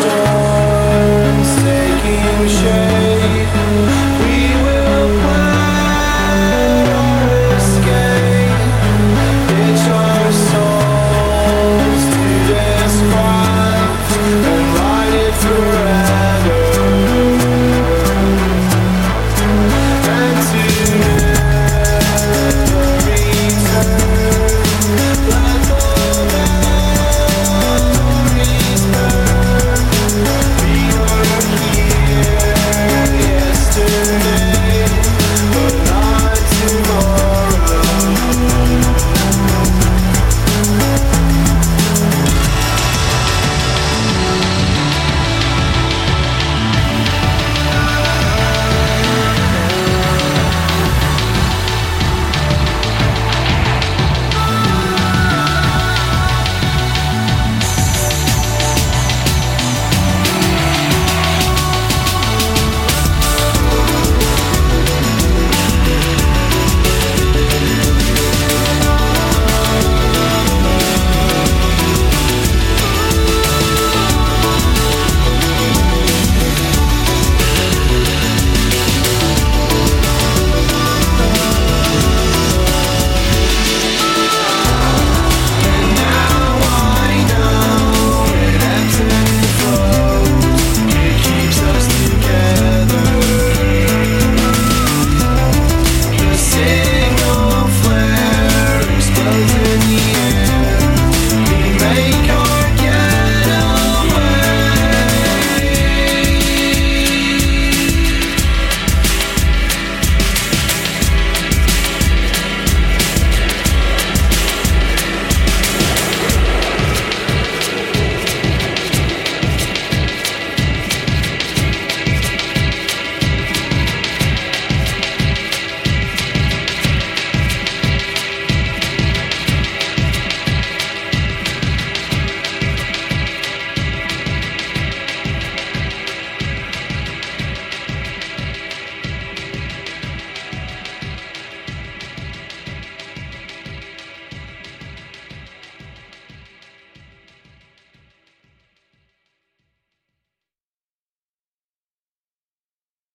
storms taking shape.